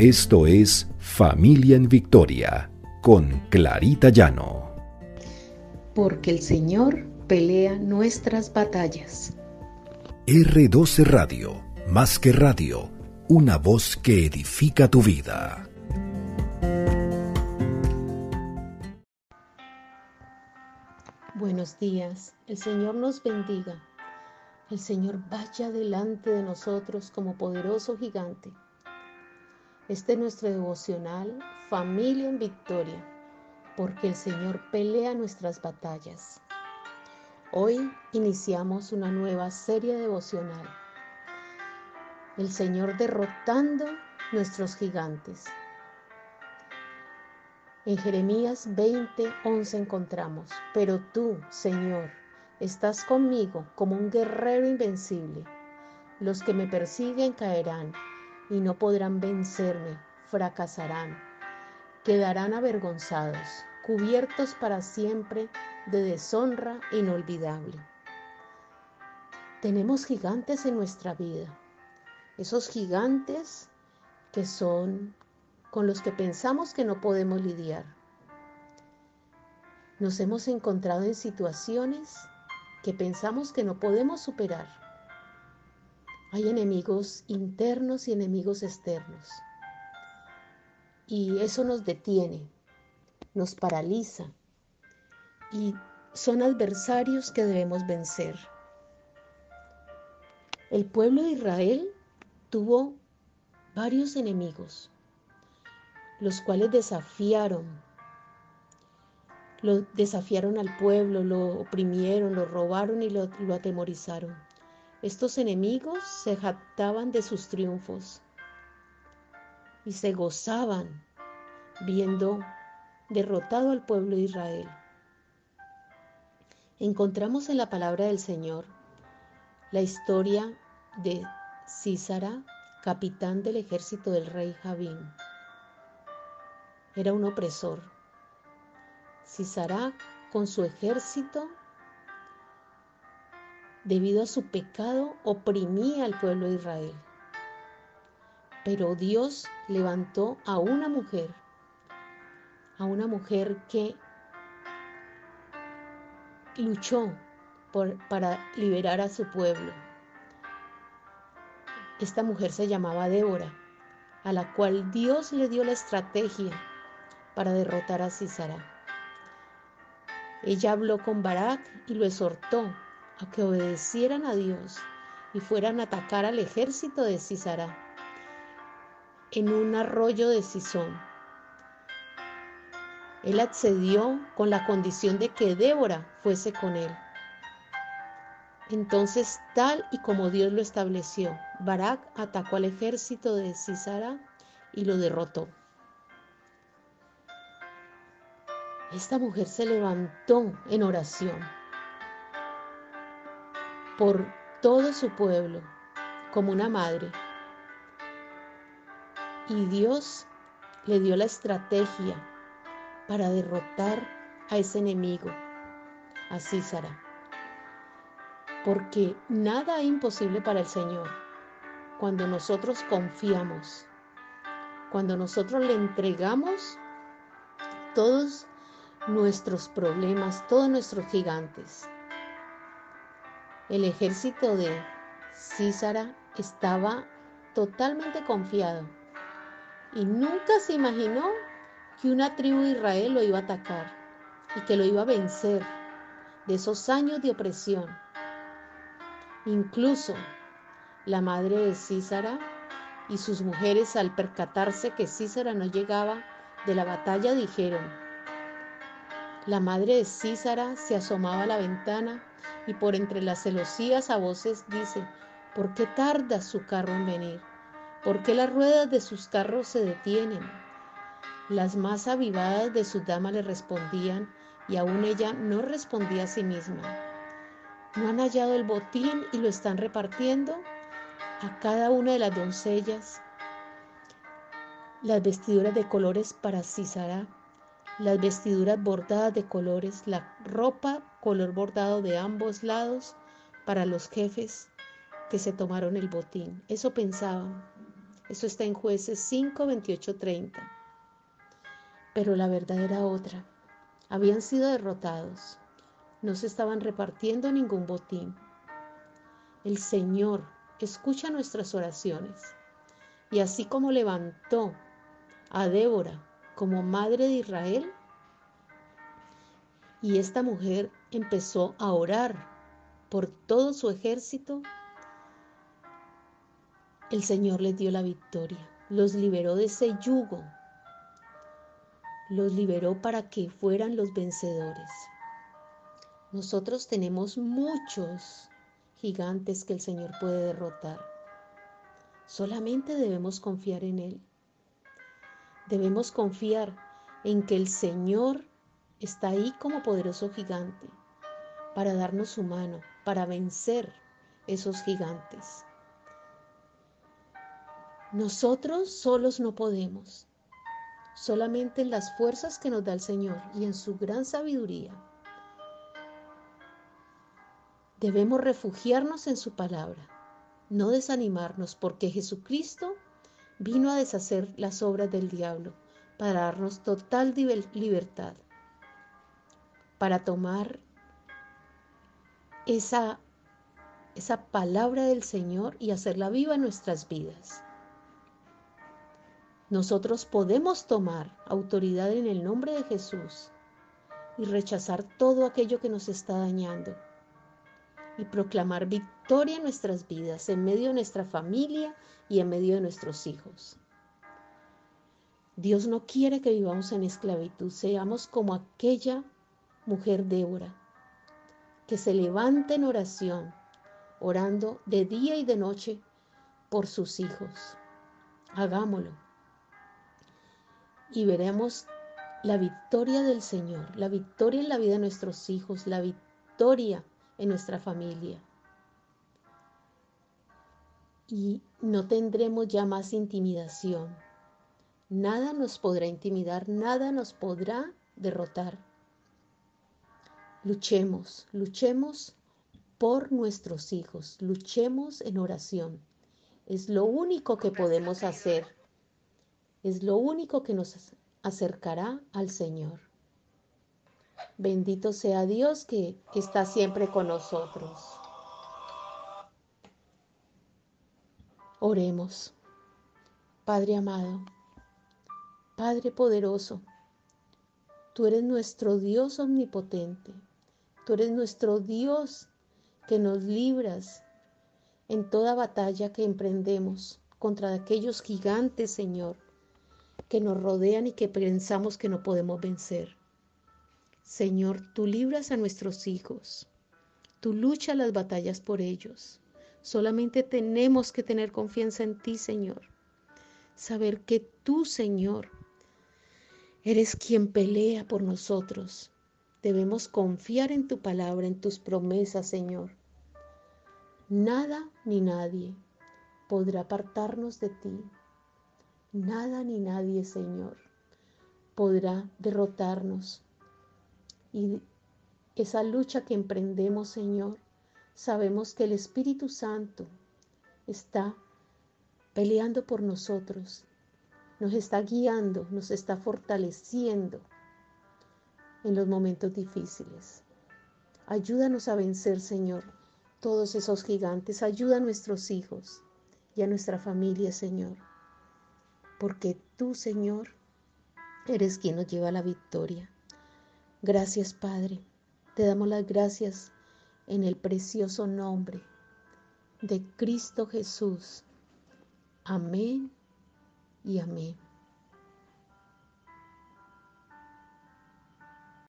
Esto es Familia en Victoria con Clarita Llano. Porque el Señor pelea nuestras batallas. R12 Radio, más que radio, una voz que edifica tu vida. Buenos días, el Señor nos bendiga. El Señor vaya delante de nosotros como poderoso gigante este es nuestro devocional Familia en Victoria, porque el Señor pelea nuestras batallas. Hoy iniciamos una nueva serie devocional. El Señor derrotando nuestros gigantes. En Jeremías 20, 11 encontramos, pero tú, Señor, estás conmigo como un guerrero invencible. Los que me persiguen caerán y no podrán vencerme, fracasarán, quedarán avergonzados, cubiertos para siempre de deshonra inolvidable. Tenemos gigantes en nuestra vida, esos gigantes que son con los que pensamos que no podemos lidiar. Nos hemos encontrado en situaciones que pensamos que no podemos superar hay enemigos internos y enemigos externos. Y eso nos detiene, nos paraliza. Y son adversarios que debemos vencer. El pueblo de Israel tuvo varios enemigos, los cuales desafiaron, lo desafiaron al pueblo, lo oprimieron, lo robaron y lo, lo atemorizaron. Estos enemigos se jactaban de sus triunfos y se gozaban viendo derrotado al pueblo de Israel. Encontramos en la palabra del Señor la historia de Císara, capitán del ejército del rey Javín. Era un opresor. Císara con su ejército debido a su pecado, oprimía al pueblo de Israel. Pero Dios levantó a una mujer, a una mujer que luchó para liberar a su pueblo. Esta mujer se llamaba Débora, a la cual Dios le dio la estrategia para derrotar a Cisara. Ella habló con Barak y lo exhortó a que obedecieran a Dios y fueran a atacar al ejército de Cisara en un arroyo de Sison. Él accedió con la condición de que Débora fuese con él. Entonces, tal y como Dios lo estableció, Barak atacó al ejército de Cisara y lo derrotó. Esta mujer se levantó en oración por todo su pueblo como una madre. Y Dios le dio la estrategia para derrotar a ese enemigo, a Císara. Porque nada es imposible para el Señor cuando nosotros confiamos, cuando nosotros le entregamos todos nuestros problemas, todos nuestros gigantes. El ejército de Císara estaba totalmente confiado y nunca se imaginó que una tribu de Israel lo iba a atacar y que lo iba a vencer de esos años de opresión. Incluso la madre de Císara y sus mujeres al percatarse que Císara no llegaba de la batalla dijeron, la madre de Císara se asomaba a la ventana y por entre las celosías a voces dice, ¿por qué tarda su carro en venir? ¿Por qué las ruedas de sus carros se detienen? Las más avivadas de sus damas le respondían y aún ella no respondía a sí misma. ¿No han hallado el botín y lo están repartiendo? A cada una de las doncellas las vestiduras de colores para Cisara las vestiduras bordadas de colores, la ropa color bordado de ambos lados para los jefes que se tomaron el botín. Eso pensaban. Eso está en jueces 5, 28, 30. Pero la verdad era otra. Habían sido derrotados. No se estaban repartiendo ningún botín. El Señor escucha nuestras oraciones. Y así como levantó a Débora como madre de Israel, y esta mujer empezó a orar por todo su ejército, el Señor les dio la victoria, los liberó de ese yugo, los liberó para que fueran los vencedores. Nosotros tenemos muchos gigantes que el Señor puede derrotar. Solamente debemos confiar en Él. Debemos confiar en que el Señor está ahí como poderoso gigante para darnos su mano, para vencer esos gigantes. Nosotros solos no podemos, solamente en las fuerzas que nos da el Señor y en su gran sabiduría. Debemos refugiarnos en su palabra, no desanimarnos, porque Jesucristo vino a deshacer las obras del diablo para darnos total libertad, para tomar esa, esa palabra del Señor y hacerla viva en nuestras vidas. Nosotros podemos tomar autoridad en el nombre de Jesús y rechazar todo aquello que nos está dañando y proclamar victoria en nuestras vidas, en medio de nuestra familia y en medio de nuestros hijos. Dios no quiere que vivamos en esclavitud, seamos como aquella mujer Débora, que se levanta en oración, orando de día y de noche por sus hijos. Hagámoslo y veremos la victoria del Señor, la victoria en la vida de nuestros hijos, la victoria en nuestra familia. Y no tendremos ya más intimidación. Nada nos podrá intimidar, nada nos podrá derrotar. Luchemos, luchemos por nuestros hijos, luchemos en oración. Es lo único que podemos hacer es lo único que nos acercará al Señor. Bendito sea Dios que está siempre con nosotros. Oremos. Padre amado, Padre poderoso, tú eres nuestro Dios omnipotente, tú eres nuestro Dios que nos libras en toda batalla que emprendemos contra aquellos gigantes, Señor, que nos rodean y que pensamos que no podemos vencer. Señor, tú libras a nuestros hijos, tú luchas las batallas por ellos. Solamente tenemos que tener confianza en ti, Señor. Saber que tú, Señor, eres quien pelea por nosotros. Debemos confiar en tu palabra, en tus promesas, Señor. Nada ni nadie podrá apartarnos de ti. Nada ni nadie, Señor, podrá derrotarnos. Y esa lucha que emprendemos, Señor, sabemos que el Espíritu Santo está peleando por nosotros, nos está guiando, nos está fortaleciendo en los momentos difíciles. Ayúdanos a vencer, Señor, todos esos gigantes. Ayuda a nuestros hijos y a nuestra familia, Señor porque tú, Señor, eres quien nos lleva a la victoria. Gracias, Padre. Te damos las gracias en el precioso nombre de Cristo Jesús. Amén y amén.